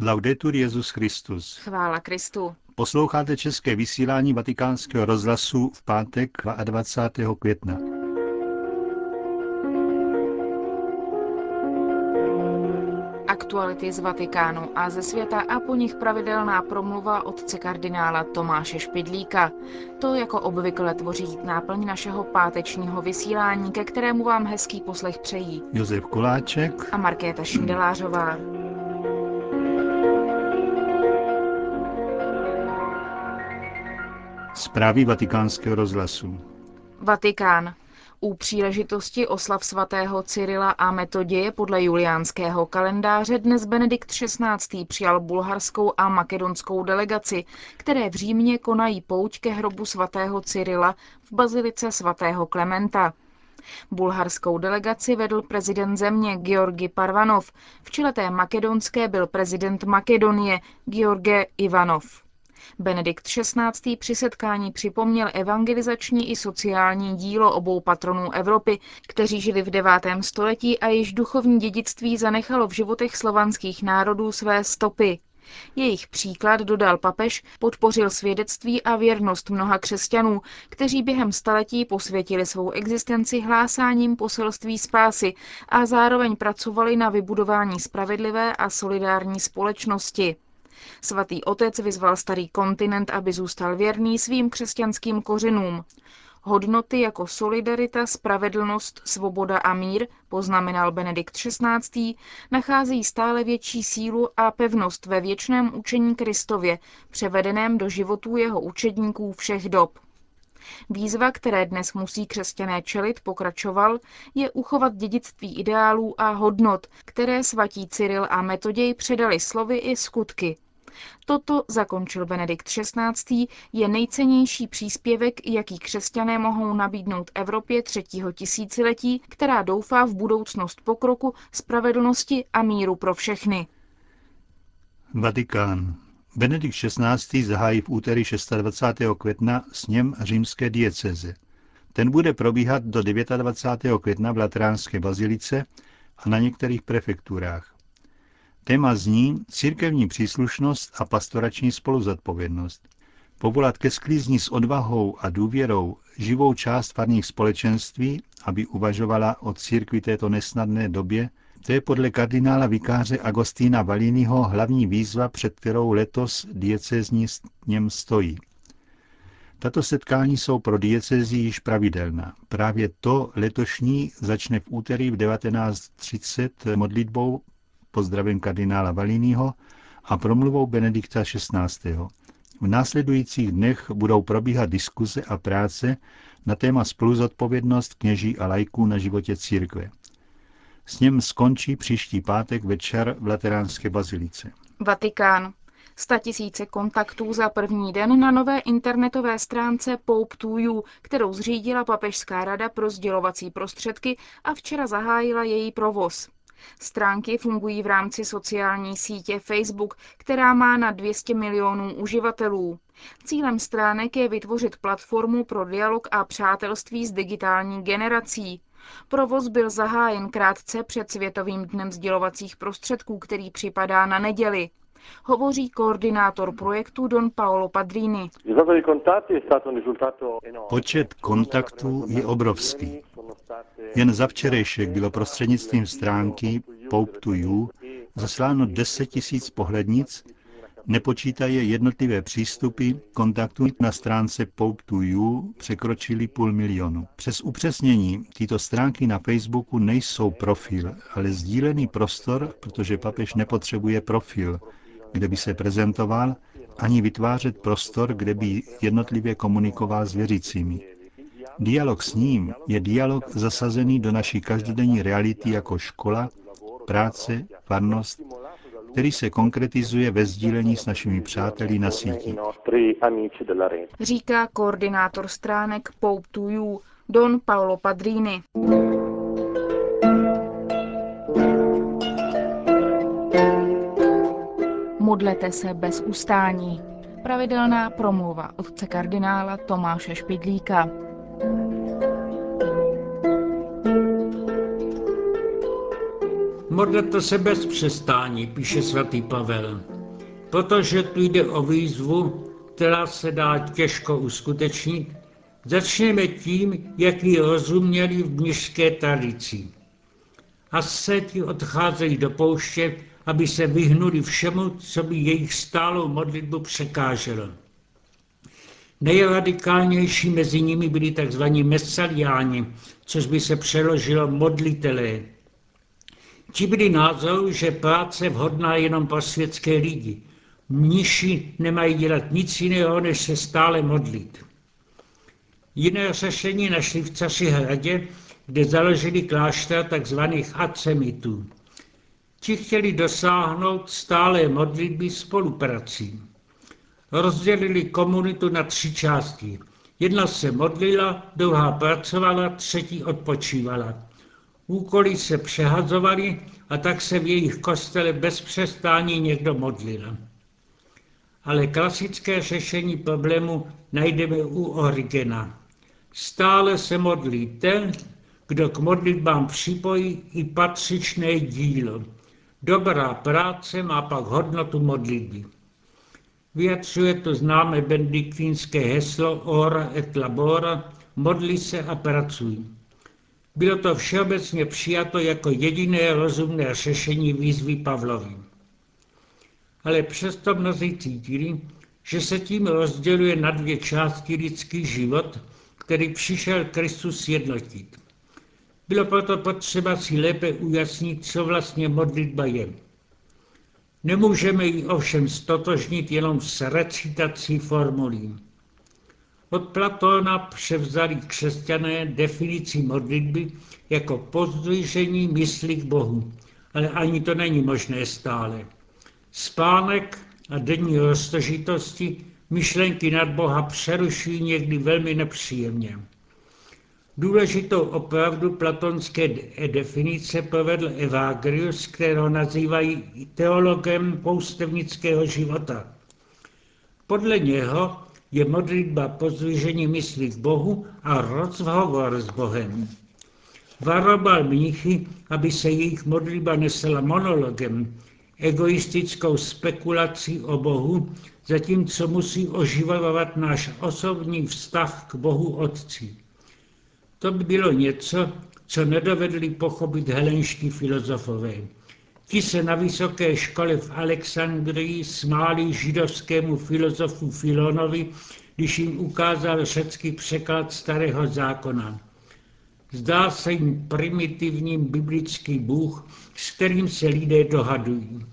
Laudetur Jezus Christus. Chvála Kristu. Posloucháte české vysílání Vatikánského rozhlasu v pátek 22. května. Aktuality z Vatikánu a ze světa a po nich pravidelná promluva otce kardinála Tomáše Špidlíka. To jako obvykle tvoří náplň našeho pátečního vysílání, ke kterému vám hezký poslech přejí Josef Koláček a Markéta Šindelářová. Zprávy vatikánského rozhlasu. Vatikán. U příležitosti oslav svatého Cyrila a Metoděje podle juliánského kalendáře dnes Benedikt XVI. přijal bulharskou a makedonskou delegaci, které v Římě konají pouť ke hrobu svatého Cyrila v bazilice svatého Klementa. Bulharskou delegaci vedl prezident země Georgi Parvanov, v čele té makedonské byl prezident Makedonie George Ivanov. Benedikt XVI. při setkání připomněl evangelizační i sociální dílo obou patronů Evropy, kteří žili v 9. století a již duchovní dědictví zanechalo v životech slovanských národů své stopy. Jejich příklad, dodal papež, podpořil svědectví a věrnost mnoha křesťanů, kteří během staletí posvětili svou existenci hlásáním poselství spásy a zároveň pracovali na vybudování spravedlivé a solidární společnosti. Svatý otec vyzval starý kontinent, aby zůstal věrný svým křesťanským kořenům. Hodnoty jako solidarita, spravedlnost, svoboda a mír, poznamenal Benedikt XVI., nacházejí stále větší sílu a pevnost ve věčném učení Kristově, převedeném do životů jeho učedníků všech dob. Výzva, které dnes musí křesťané čelit, pokračoval, je uchovat dědictví ideálů a hodnot, které svatí Cyril a Metoděj předali slovy i skutky. Toto, zakončil Benedikt XVI., je nejcennější příspěvek, jaký křesťané mohou nabídnout Evropě třetího tisíciletí, která doufá v budoucnost pokroku, spravedlnosti a míru pro všechny. Vatikán. Benedikt XVI. zahájí v úterý 26. května sněm římské dieceze. Ten bude probíhat do 29. května v Lateránské bazilice a na některých prefekturách. Téma zní církevní příslušnost a pastorační spoluzodpovědnost. Povolat ke sklízni s odvahou a důvěrou živou část farních společenství, aby uvažovala o církvi této nesnadné době, to je podle kardinála vikáře Agostína Valínyho hlavní výzva, před kterou letos diecézní něm stojí. Tato setkání jsou pro diecezi již pravidelná. Právě to letošní začne v úterý v 19.30 modlitbou pozdravím kardinála Valínyho a promluvou Benedikta XVI. V následujících dnech budou probíhat diskuze a práce na téma spoluzodpovědnost kněží a lajků na životě církve. S ním skončí příští pátek večer v Lateránské bazilice. Vatikán. Statisíce kontaktů za první den na nové internetové stránce Pope kterou zřídila Papežská rada pro sdělovací prostředky a včera zahájila její provoz. Stránky fungují v rámci sociální sítě Facebook, která má na 200 milionů uživatelů. Cílem stránek je vytvořit platformu pro dialog a přátelství s digitální generací. Provoz byl zahájen krátce před Světovým dnem sdělovacích prostředků, který připadá na neděli. Hovoří koordinátor projektu Don Paolo Padrini. Počet kontaktů je obrovský. Jen za včerejšek bylo prostřednictvím stránky Pope to You zasláno 10 tisíc pohlednic, nepočítaje jednotlivé přístupy kontaktů na stránce Pope to You překročili půl milionu. Přes upřesnění tyto stránky na Facebooku nejsou profil, ale sdílený prostor, protože papež nepotřebuje profil, kde by se prezentoval, ani vytvářet prostor, kde by jednotlivě komunikoval s věřícími. Dialog s ním je dialog zasazený do naší každodenní reality jako škola, práce, farnost, který se konkretizuje ve sdílení s našimi přáteli na síti. Říká koordinátor stránek Pope to You, Don Paolo Padrini. Modlete se bez ustání. Pravidelná promluva otce kardinála Tomáše Špidlíka. Modlete se bez přestání, píše svatý Pavel, protože tu jde o výzvu, která se dá těžko uskutečnit, začneme tím, jak ji rozuměli v mnižské tradici. A seti odcházejí do pouště, aby se vyhnuli všemu, co by jejich stálou modlitbu překáželo. Nejradikálnější mezi nimi byli tzv. mesaliáni, což by se přeložilo modlitelé. Ti byli názoru, že práce vhodná jenom pro světské lidi. Mniši nemají dělat nic jiného, než se stále modlit. Jiné řešení našli v Caři hradě, kde založili klášter tzv. acemitů. Ti chtěli dosáhnout stále modlitby spoluprací. Rozdělili komunitu na tři části. Jedna se modlila, druhá pracovala, třetí odpočívala. Úkoly se přehazovaly a tak se v jejich kostele bez přestání někdo modlil. Ale klasické řešení problému najdeme u Origena. Stále se modlí ten, kdo k modlitbám připojí i patřičné dílo. Dobrá práce má pak hodnotu modlitby. Vyjadřuje to známé benediktínské heslo Ora et labora, modli se a pracuj. Bylo to všeobecně přijato jako jediné rozumné řešení výzvy Pavlovi. Ale přesto mnozí cítili, že se tím rozděluje na dvě části lidský život, který přišel Kristus jednotit. Bylo proto potřeba si lépe ujasnit, co vlastně modlitba je. Nemůžeme ji ovšem stotožnit jenom s recitací formulí. Od Platóna převzali křesťané definici modlitby jako pozdvižení mysli k Bohu, ale ani to není možné stále. Spánek a denní roztožitosti myšlenky nad Boha přerušují někdy velmi nepříjemně. Důležitou opravdu platonské definice provedl Evagrius, kterého nazývají teologem poustevnického života. Podle něho je modlitba pozdvižení mysli k Bohu a rozhovor s Bohem. Varoval mnichy, aby se jejich modlitba nesela monologem, egoistickou spekulací o Bohu, zatímco musí oživovat náš osobní vztah k Bohu Otci. To by bylo něco, co nedovedli pochopit helenští filozofové. Ti se na vysoké škole v Alexandrii smáli židovskému filozofu Filonovi, když jim ukázal řecký překlad starého zákona. Zdá se jim primitivním biblický Bůh, s kterým se lidé dohadují.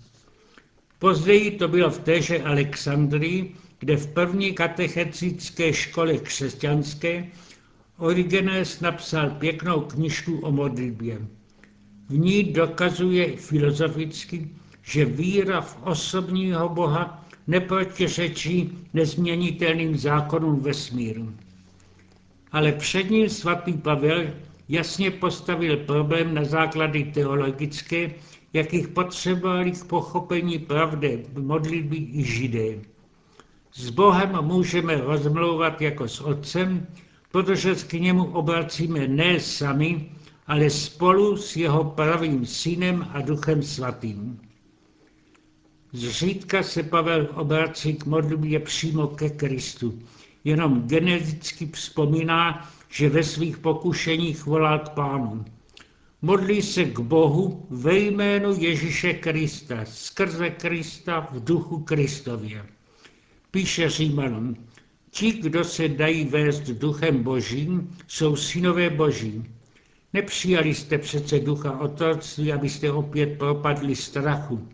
Později to bylo v téže Alexandrii, kde v první katechetické škole křesťanské Origenes napsal pěknou knižku o modlitbě. V ní dokazuje filozoficky, že víra v osobního Boha neprotiřečí nezměnitelným zákonům vesmíru. Ale před ním svatý Pavel jasně postavil problém na základy teologické, jakých potřebovali k pochopení pravdy modlitby i židé. S Bohem můžeme rozmlouvat jako s Otcem, protože k němu obracíme ne sami, ale spolu s jeho pravým synem a duchem svatým. Zřídka se Pavel obrací k modlitbě přímo ke Kristu. Jenom geneticky vzpomíná, že ve svých pokušeních volá k pánu. Modlí se k Bohu ve jménu Ježíše Krista, skrze Krista v duchu Kristově. Píše Římanům, ti, kdo se dají vést duchem božím, jsou synové boží. Nepřijali jste přece ducha otroctví, abyste opět propadli strachu.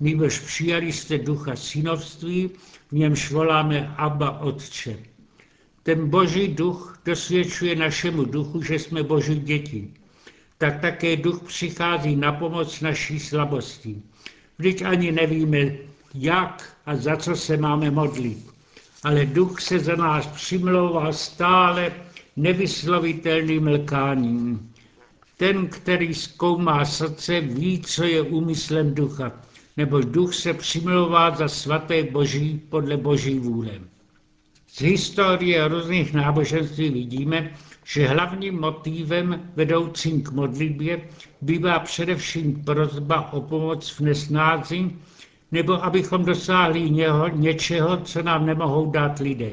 Nýbrž přijali jste ducha synovství, v němž voláme Abba Otče. Ten boží duch dosvědčuje našemu duchu, že jsme boží děti. Tak také duch přichází na pomoc naší slabosti. Vždyť ani nevíme, jak a za co se máme modlit. Ale duch se za nás přimlouvá stále nevyslovitelným lkáním. Ten, který zkoumá srdce, ví, co je úmyslem ducha, nebo duch se přimlouvá za svaté boží podle boží vůle. Z historie různých náboženství vidíme, že hlavním motivem vedoucím k modlitbě bývá především prozba o pomoc v nesnázi, nebo abychom dosáhli něho, něčeho, co nám nemohou dát lidé.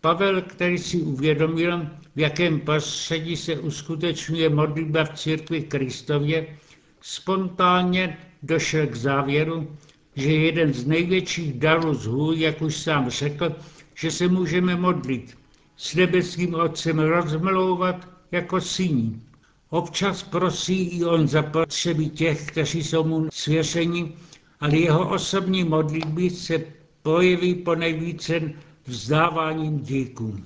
Pavel, který si uvědomil, v jakém prostředí se uskutečňuje modlitba v církvi Kristově, spontánně došel k závěru, že jeden z největších darů zhů, jak už sám řekl, že se můžeme modlit, s nebeským Otcem rozmlouvat jako syní. Občas prosí i on za potřeby těch, kteří jsou mu svěřeni, ale jeho osobní modlitby se projeví po nejvíce vzdáváním díků.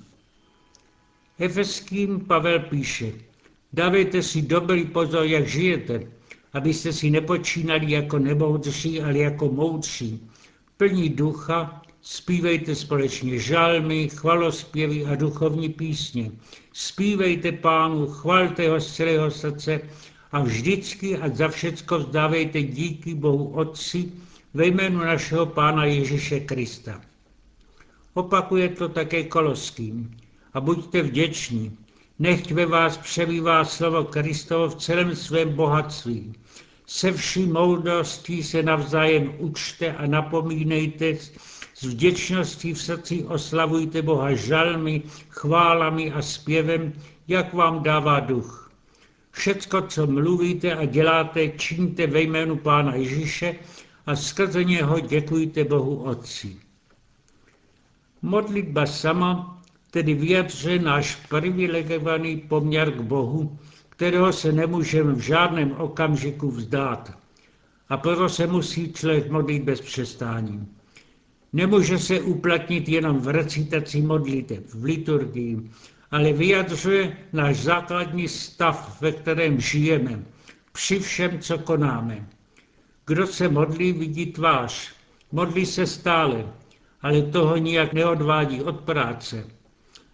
Efeským Pavel píše, dávejte si dobrý pozor, jak žijete, abyste si nepočínali jako nemoudří, ale jako moudří, plní ducha, Spívejte společně žalmy, chvalospěvy a duchovní písně. Spívejte pánu, chvalte ho z celého srdce a vždycky a za všecko vzdávejte díky Bohu Otci ve jménu našeho Pána Ježíše Krista. Opakuje to také Koloským. A buďte vděční, nechť ve vás přebývá slovo Kristovo v celém svém bohatství. Se vší moudrostí se navzájem učte a napomínejte, s vděčností v srdci oslavujte Boha žalmi, chválami a zpěvem, jak vám dává duch. Všecko, co mluvíte a děláte, čiňte ve jménu Pána Ježíše a skrze něho děkujte Bohu Otci. Modlitba sama tedy vyjadřuje náš privilegovaný poměr k Bohu, kterého se nemůžeme v žádném okamžiku vzdát. A proto se musí člověk modlit bez přestání. Nemůže se uplatnit jenom v recitaci modlitev, v liturgii, ale vyjadřuje náš základní stav, ve kterém žijeme, při všem, co konáme. Kdo se modlí, vidí tvář. Modlí se stále, ale toho nijak neodvádí od práce.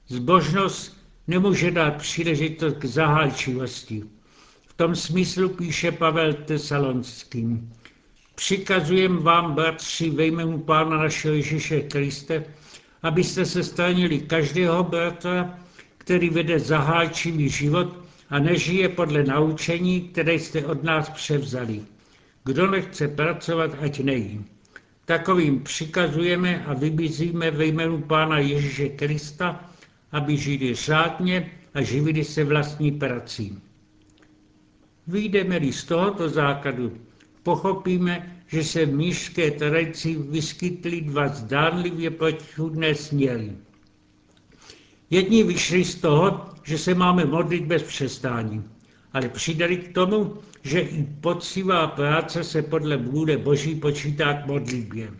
Zbožnost nemůže dát příležitost k zahálčivosti. V tom smyslu píše Pavel Tesalonským. Přikazujem vám, bratři, ve jménu Pána našeho Ježíše Kriste, abyste se stranili každého bratra, který vede zahálčivý život a nežije podle naučení, které jste od nás převzali. Kdo nechce pracovat, ať nejí. Takovým přikazujeme a vybízíme ve jménu Pána Ježíše Krista, aby žili řádně a živili se vlastní prací. Vyjdeme-li z tohoto základu, pochopíme, že se v míšské tradici vyskytly dva zdánlivě protichudné směry. Jedni vyšli z toho, že se máme modlit bez přestání, ale přidali k tomu, že i poctivá práce se podle vůle Boží počítá k modlitbě.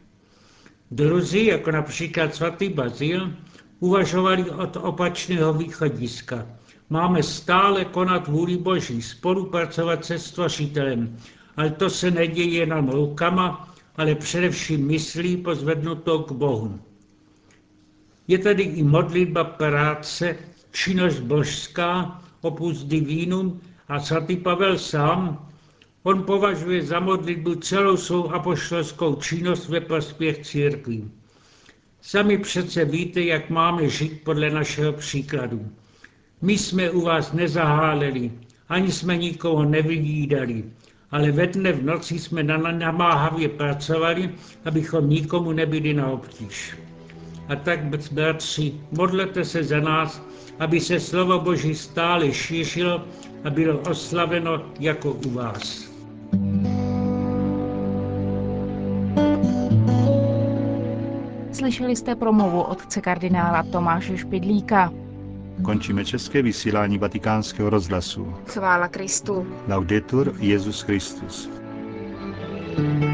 Druzí, jako například svatý Bazil, uvažovali od opačného východiska. Máme stále konat vůli Boží, spolupracovat se stvořitelem, ale to se neděje jenom rukama, ale především myslí pozvednutou k Bohu. Je tady i modlitba práce, činnost božská, opus divinum a svatý Pavel sám, on považuje za modlitbu celou svou apoštolskou činnost ve prospěch církví. Sami přece víte, jak máme žít podle našeho příkladu. My jsme u vás nezaháleli, ani jsme nikoho nevyvídali, ale ve dne v noci jsme namáhavě pracovali, abychom nikomu nebyli na obtíž. A tak, bratři, modlete se za nás, aby se slovo Boží stále šířilo a bylo oslaveno jako u vás. Slyšeli jste promluvu otce kardinála Tomáše Špidlíka. Končíme české vysílání vatikánského rozhlasu. Chvála Kristu. Laudetur Jezus Christus. thank you